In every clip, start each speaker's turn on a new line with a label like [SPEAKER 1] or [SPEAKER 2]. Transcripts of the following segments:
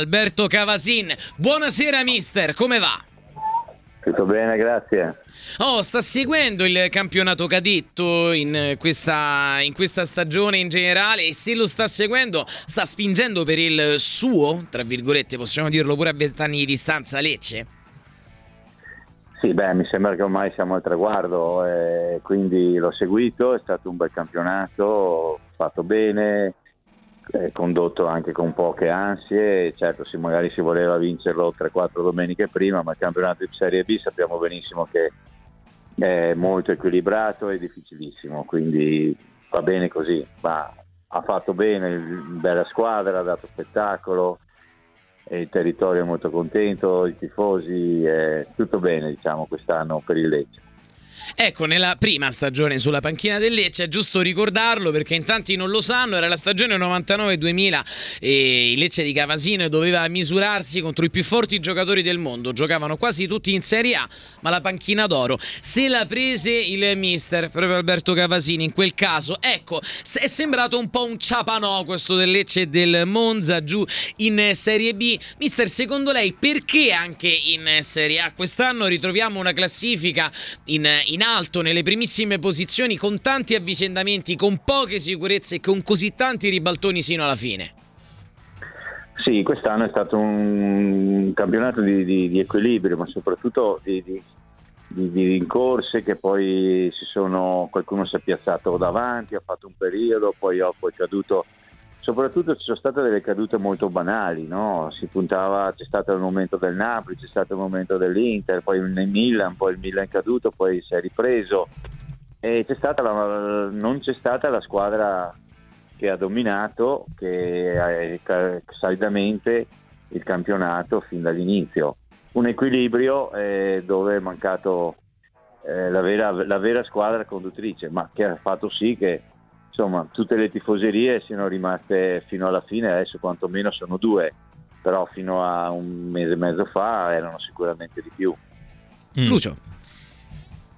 [SPEAKER 1] Alberto Cavasin. Buonasera mister, come va?
[SPEAKER 2] Tutto bene, grazie.
[SPEAKER 1] Oh, sta seguendo il campionato cadetto in questa, in questa, stagione in generale e se lo sta seguendo sta spingendo per il suo, tra virgolette, possiamo dirlo pure a vent'anni di distanza, Lecce?
[SPEAKER 2] Sì, beh, mi sembra che ormai siamo al traguardo, eh, quindi l'ho seguito, è stato un bel campionato, fatto bene, eh, condotto anche con poche ansie, certo sì, magari si voleva vincerlo 3-4 domeniche prima, ma il campionato di Serie B sappiamo benissimo che è molto equilibrato e difficilissimo, quindi va bene così, ma ha fatto bene, bella squadra, ha dato spettacolo, il territorio è molto contento, i tifosi, è tutto bene diciamo quest'anno per il Lecce.
[SPEAKER 1] Ecco, nella prima stagione sulla panchina del Lecce, è giusto ricordarlo perché in tanti non lo sanno, era la stagione 99-2000 e il Lecce di Cavasino doveva misurarsi contro i più forti giocatori del mondo. Giocavano quasi tutti in Serie A, ma la panchina d'oro se la prese il mister, proprio Alberto Cavasini in quel caso. Ecco, è sembrato un po' un ciapanò questo del Lecce e del Monza giù in Serie B. Mister, secondo lei perché anche in Serie A quest'anno ritroviamo una classifica in, in alto nelle primissime posizioni con tanti avvicendamenti, con poche sicurezze e con così tanti ribaltoni sino alla fine?
[SPEAKER 2] Sì, quest'anno è stato un campionato di, di, di equilibrio, ma soprattutto di, di, rincorse che poi sono, qualcuno si è piazzato davanti, ha fatto un periodo, poi ha poi caduto soprattutto ci sono state delle cadute molto banali, no? si puntava, c'è stato il momento del Napoli, c'è stato il momento dell'Inter, poi nel Milan, poi il Milan è caduto, poi si è ripreso e c'è la, non c'è stata la squadra che ha dominato, che ha salidamente il campionato fin dall'inizio. Un equilibrio eh, dove è mancato eh, la, vera, la vera squadra conduttrice, ma che ha fatto sì che insomma tutte le tifoserie siano rimaste fino alla fine, adesso quantomeno sono due, però fino a un mese e mezzo fa erano sicuramente di più.
[SPEAKER 3] Mm. Lucio.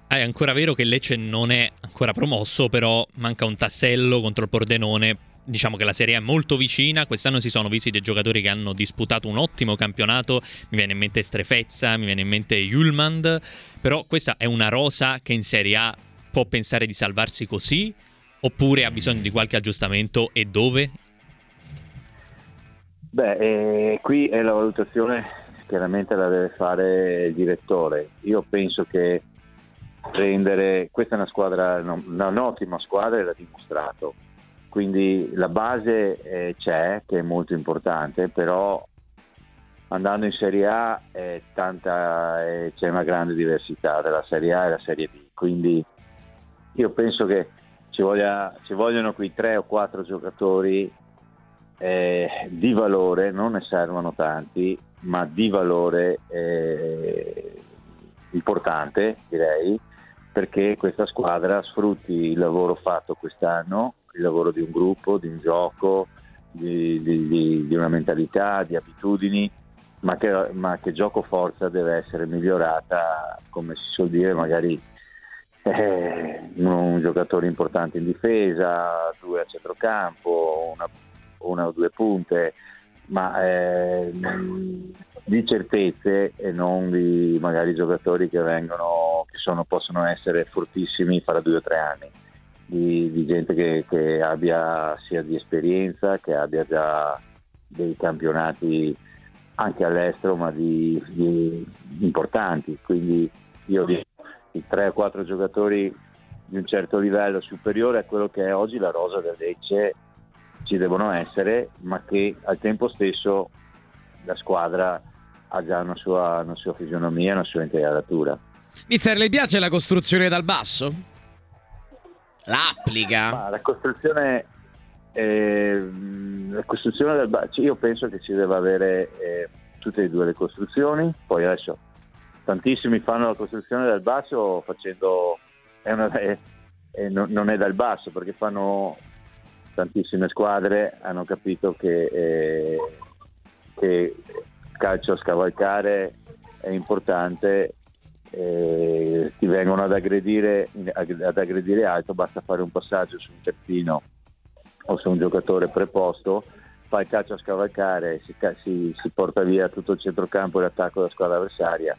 [SPEAKER 3] È ancora vero che Lecce non è ancora promosso, però manca un tassello contro il Pordenone. Diciamo che la Serie è molto vicina. Quest'anno si sono visti dei giocatori che hanno disputato un ottimo campionato. Mi viene in mente Strefezza, mi viene in mente Julmand. Però questa è una rosa che in Serie A può pensare di salvarsi così oppure ha bisogno di qualche aggiustamento e dove?
[SPEAKER 2] Beh, eh, qui è la valutazione, chiaramente la deve fare il direttore. Io penso che prendere, questa è una squadra, un'ottima squadra e l'ha dimostrato. Quindi la base eh, c'è, che è molto importante, però andando in Serie A tanta, eh, c'è una grande diversità tra la Serie A e la Serie B. Quindi io penso che ci, voglia, ci vogliono quei tre o quattro giocatori eh, di valore, non ne servono tanti, ma di valore eh, importante direi, perché questa squadra sfrutti il lavoro fatto quest'anno, il lavoro di un gruppo, di un gioco, di, di, di, di una mentalità, di abitudini, ma che, ma che gioco forza deve essere migliorata, come si suol dire, magari eh, un giocatore importante in difesa, due a centrocampo, una, una o due punte, ma eh, di certezze e non di magari giocatori che vengono, che sono, possono essere fortissimi fra due o tre anni, di, di gente che, che, abbia sia di esperienza, che abbia già dei campionati anche all'estero, ma di, di importanti. Quindi io dico i 3 o 4 giocatori di un certo livello superiore a quello che è oggi la rosa del Lecce ci devono essere, ma che al tempo stesso la squadra ha già una sua, una sua fisionomia, una sua integratura.
[SPEAKER 1] Mister, le piace la costruzione dal basso? L'applica?
[SPEAKER 2] Ma la costruzione, eh, la costruzione dal basso, io penso che si debba avere eh, tutte e due le costruzioni, poi adesso tantissimi fanno la costruzione dal basso facendo, è una, è, è, non è dal basso perché fanno tantissime squadre, hanno capito che, eh, che calcio a scavalcare è importante, eh, ti vengono ad aggredire, ad aggredire alto, basta fare un passaggio su un terzino o su un giocatore preposto fa il calcio a scavalcare, si, si, si porta via tutto il centrocampo e l'attacco della squadra avversaria,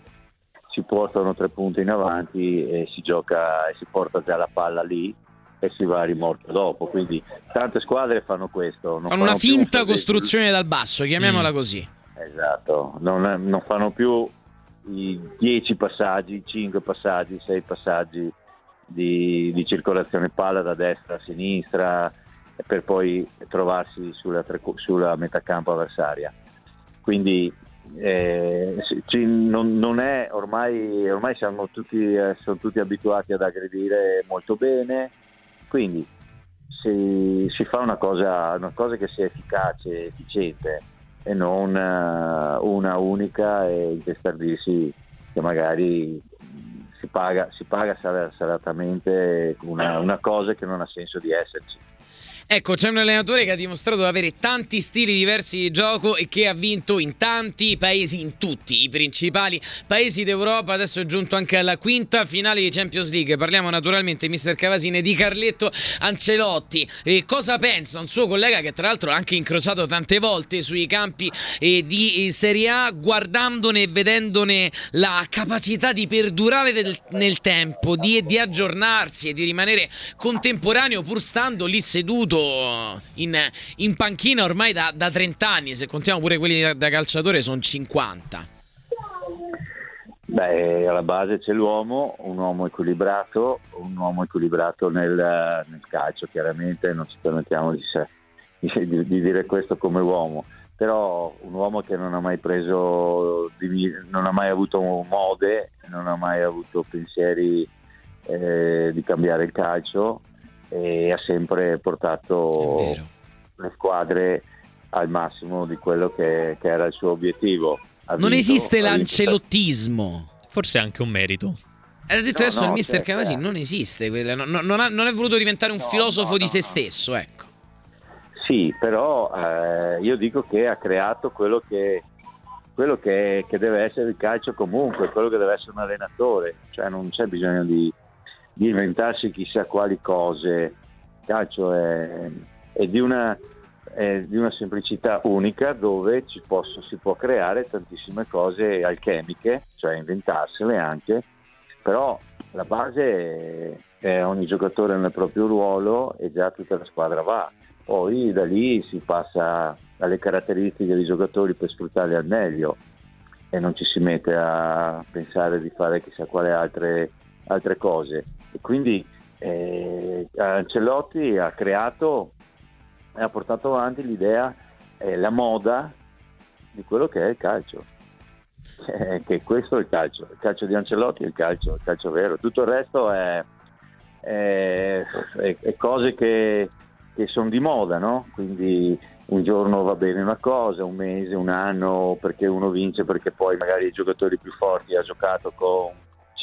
[SPEAKER 2] si portano tre punti in avanti e si gioca e si porta già la palla lì e si va a rimorchio dopo. Quindi tante squadre fanno questo.
[SPEAKER 1] fanno una finta un costruzione dal basso, chiamiamola mm. così.
[SPEAKER 2] Esatto, non, non fanno più i 10 passaggi, 5 passaggi, 6 passaggi di, di, circolazione palla da destra a sinistra per poi trovarsi sulla, sulla metà campo avversaria. Quindi eh, non, non, è ormai, ormai siamo tutti, eh, sono tutti abituati ad aggredire molto bene, quindi si, si fa una cosa, una cosa, che sia efficace, efficiente e non uh, una unica e intestardirsi che magari si paga, si paga salatamente una, una cosa che non ha senso di esserci.
[SPEAKER 1] Ecco, c'è un allenatore che ha dimostrato di avere tanti stili diversi di gioco e che ha vinto in tanti paesi, in tutti i principali paesi d'Europa. Adesso è giunto anche alla quinta finale di Champions League. Parliamo naturalmente, mister Cavasine, di Carletto Ancelotti. E cosa pensa un suo collega che tra l'altro ha anche incrociato tante volte sui campi eh, di Serie A, guardandone e vedendone la capacità di perdurare nel, nel tempo, di, di aggiornarsi e di rimanere contemporaneo pur stando lì seduto in, in panchina ormai da, da 30 anni, se contiamo pure quelli da, da calciatore sono 50.
[SPEAKER 2] Beh, alla base c'è l'uomo, un uomo equilibrato, un uomo equilibrato nel, nel calcio, chiaramente non ci permettiamo di, di, di, dire questo come uomo, però un uomo che non ha mai preso, non ha mai avuto mode, non ha mai avuto pensieri eh, di cambiare il calcio, e ha sempre portato le squadre al massimo di quello che, che era il suo obiettivo.
[SPEAKER 1] Ha non vinto, esiste l'ancelottismo.
[SPEAKER 3] Forse è anche un merito.
[SPEAKER 1] Ha detto no, adesso no, il mister certo, Cavasi non esiste, non, non, ha, non, è voluto diventare un no, filosofo di se stesso, ecco.
[SPEAKER 2] Sì, però eh, io dico che ha creato quello che, quello che, che, deve essere il calcio comunque, quello che deve essere un allenatore, cioè non c'è bisogno di, di inventarsi chissà quali cose. Il calcio è, è, di, una, è di, una, semplicità unica dove posso, si può creare tantissime cose alchemiche, cioè inventarsele anche, però la base è ogni giocatore nel proprio ruolo e già tutta la squadra va. Poi da lì si passa alle caratteristiche dei giocatori per sfruttarle al meglio e non ci si mette a pensare di fare chissà quale altre, altre cose. E quindi eh, Ancelotti ha creato e ha portato avanti l'idea, eh, la moda di quello che è il calcio. Eh, che questo è il calcio, il calcio di Ancelotti è il calcio, il calcio vero, tutto il resto è, è, è cose che, che sono di moda, no? Quindi un giorno va bene una cosa, un mese, un anno, perché uno vince, perché poi magari i giocatori più forti ha giocato con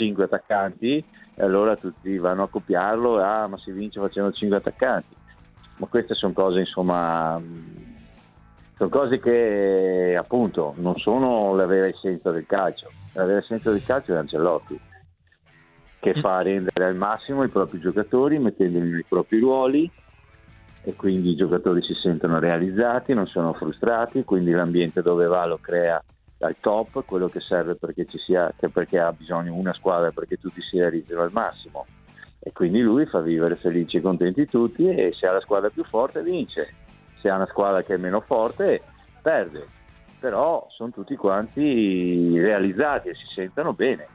[SPEAKER 2] cinque attaccanti e allora tutti vanno a copiarlo, ah ma si vince facendo 5 attaccanti. Ma queste sono cose insomma, sono cose che appunto non sono la vera essenza del calcio, la vera essenza del calcio è Ancelotti che fa rendere al massimo i propri giocatori mettendoli nei propri ruoli e quindi i giocatori si sentono realizzati, non sono frustrati, quindi l'ambiente dove va lo crea al top, quello che serve perché ci sia, perché ha bisogno una squadra perché tutti si realizzino al massimo. E quindi lui fa vivere felici e contenti tutti e se ha la squadra più forte vince, se ha una squadra che è meno forte perde. Però sono tutti quanti realizzati e si sentono bene.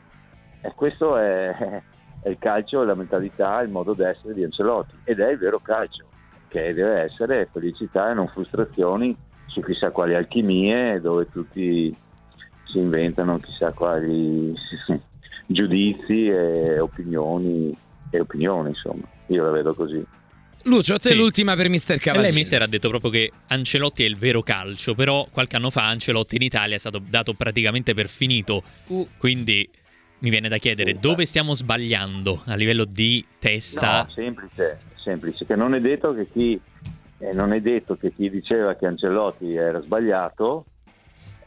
[SPEAKER 2] E questo è, è il calcio, la mentalità, il modo d'essere di Ancelotti ed è il vero calcio, che deve essere felicità e non frustrazioni su chissà quali alchimie dove tutti si inventano chissà quali giudizi e opinioni, e opinioni, insomma. Io la vedo così.
[SPEAKER 1] Lucio, a te sì. l'ultima per Mister Cavasini.
[SPEAKER 3] Lei mister ha detto proprio che Ancelotti è il vero calcio, però qualche anno fa Ancelotti in Italia è stato dato praticamente per finito. Uh. Quindi mi viene da chiedere uh. dove stiamo sbagliando a livello di testa?
[SPEAKER 2] No, semplice, semplice, che non è detto che chi, eh, non è detto che chi diceva che Ancelotti era sbagliato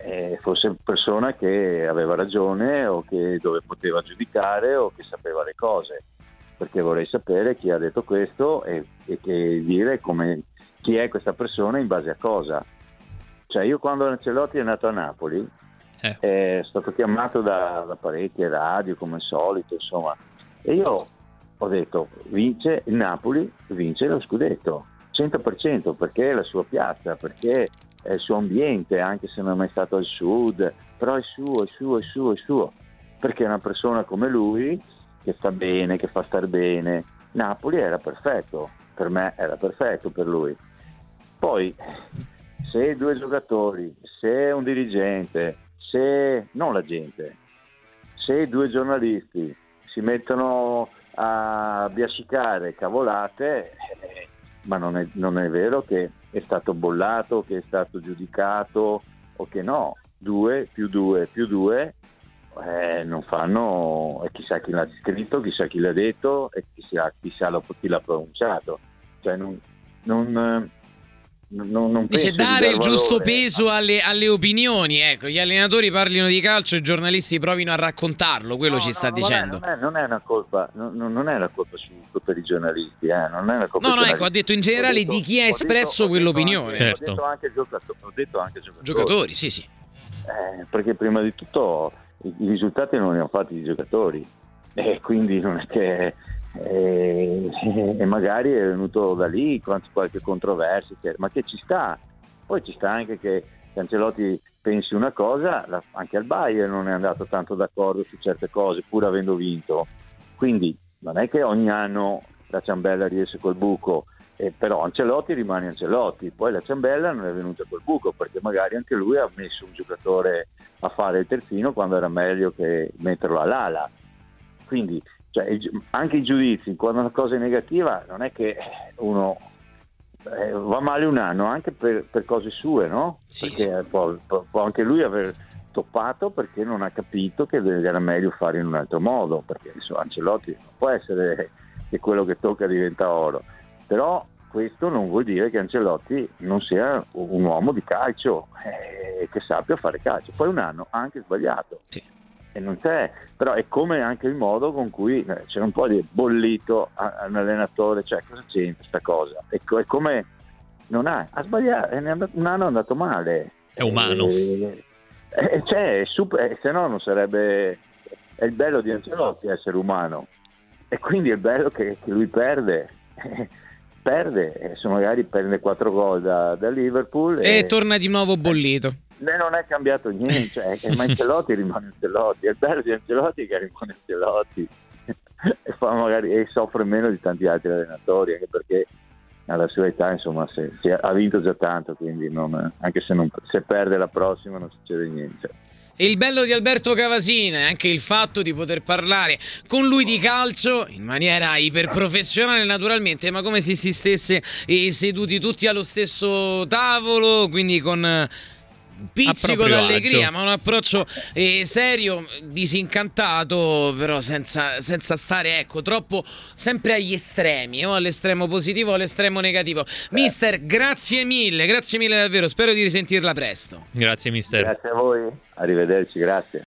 [SPEAKER 2] eh, fosse persona che aveva ragione o che dove poteva giudicare o che sapeva le cose. Perché vorrei sapere chi ha detto questo e, e che dire come, chi è questa persona in base a cosa. Cioè io quando Ancelotti è andato a Napoli
[SPEAKER 3] Eh.
[SPEAKER 2] è stato chiamato da, da parecchie radio come al solito, insomma, e io ho detto vince il Napoli, vince lo scudetto, 100% perché è la sua piazza, perché è il suo ambiente, anche se non è mai stato al sud, però è suo, è suo, è suo, è suo, perché una persona come lui che sta bene, che fa star bene. Napoli era perfetto, per me era perfetto per lui. Poi se due giocatori, se un dirigente, se non la gente, se due giornalisti si mettono a biascicare cavolate, eh, ma non è, non è vero che è stato bollato, che è stato giudicato o che no. Due più due più due eh, non fanno, e chissà chi l'ha scritto, chissà chi l'ha detto e chissà, chissà lo- chi l'ha pronunciato. Cioè non, non, non, non
[SPEAKER 1] Dice dare
[SPEAKER 2] dar
[SPEAKER 1] il giusto
[SPEAKER 2] valore
[SPEAKER 1] peso alle, alle opinioni. Ecco, gli allenatori parlino di calcio e i giornalisti provino a raccontarlo. Quello
[SPEAKER 2] No,
[SPEAKER 1] ci
[SPEAKER 2] no,
[SPEAKER 1] sta
[SPEAKER 2] non è-
[SPEAKER 1] dicendo.
[SPEAKER 2] Non è, non è una colpa, non, non è una colpa su, per i giornalisti, eh, non è una colpa
[SPEAKER 1] No, no, ecco, ha detto in generale
[SPEAKER 2] Ho detto-
[SPEAKER 1] di chi ha
[SPEAKER 2] ho
[SPEAKER 1] espresso
[SPEAKER 2] ho detto
[SPEAKER 1] quell'opinione.
[SPEAKER 2] anche-
[SPEAKER 3] Certo.
[SPEAKER 2] Ho detto anche giocatori. Ho detto anche giocatori.
[SPEAKER 1] Giocatori, sì, sì.
[SPEAKER 2] Eh, perché prima di tutto i, i risultati non li hanno fatti i giocatori e quindi non è che eh, e magari è venuto da lì qual- qualche controversia ma che ci sta poi ci sta anche che Cancelotti pensi una cosa anche al Bayern non è andato tanto d'accordo su certe cose pur avendo vinto quindi non è che ogni anno la ciambella riesce col buco eh, però Ancelotti rimane Ancelotti, poi la ciambella non è venuta col buco perché magari anche lui ha messo un giocatore a fare il terzino quando era meglio che metterlo all'ala. Quindi cioè, anche i giudizi, quando una cosa è negativa, non è che uno eh, va male un anno anche per, per cose sue, no?
[SPEAKER 1] Sì,
[SPEAKER 2] perché Può, può- può anche lui aver toppato perché non ha capito che era meglio fare in un altro modo, perché insomma, Ancelotti non può essere che quello che tocca diventa oro. Però questo non vuol dire che Ancelotti non sia un uomo di calcio eh, che sappia fare calcio. Poi un anno ha anche sbagliato.
[SPEAKER 1] Sì.
[SPEAKER 2] E non c'è, però è come anche il modo con cui eh, c'è un po' di bollito a, a un allenatore, cioè cosa c'entra questa cosa? È, co- è come non ha, ha sbagliato, e è andato- un anno è andato male.
[SPEAKER 3] È umano.
[SPEAKER 2] Eh, eh, cioè, è super- eh, se no non sarebbe, è il bello di Ancelotti essere umano e quindi è bello che, che lui perde. perde, e se magari prende 4 gol da, da Liverpool
[SPEAKER 1] E torna di nuovo bollito.
[SPEAKER 2] e non è cambiato niente, cioè, ma Ancelotti rimane Ancelotti, è il bello di Ancelotti che rimane Ancelotti e, fa magari, e soffre meno di tanti altri allenatori, anche perché alla sua età insomma se, se ha vinto già tanto, quindi non- anche se, non- se perde la prossima non succede niente.
[SPEAKER 1] Il bello di Alberto Cavasina è anche il fatto di poter parlare con lui di calcio in maniera iperprofessionale naturalmente, ma come se si stesse eh, seduti tutti allo stesso tavolo, quindi con pizzico d'allegria,
[SPEAKER 3] agio.
[SPEAKER 1] ma un approccio eh, serio, disincantato, però senza, senza stare, ecco, troppo sempre agli estremi, o all'estremo positivo o all'estremo negativo. Mister, grazie mille, grazie mille davvero, spero di risentirla presto.
[SPEAKER 3] Grazie, mister.
[SPEAKER 2] Grazie a voi, arrivederci, grazie.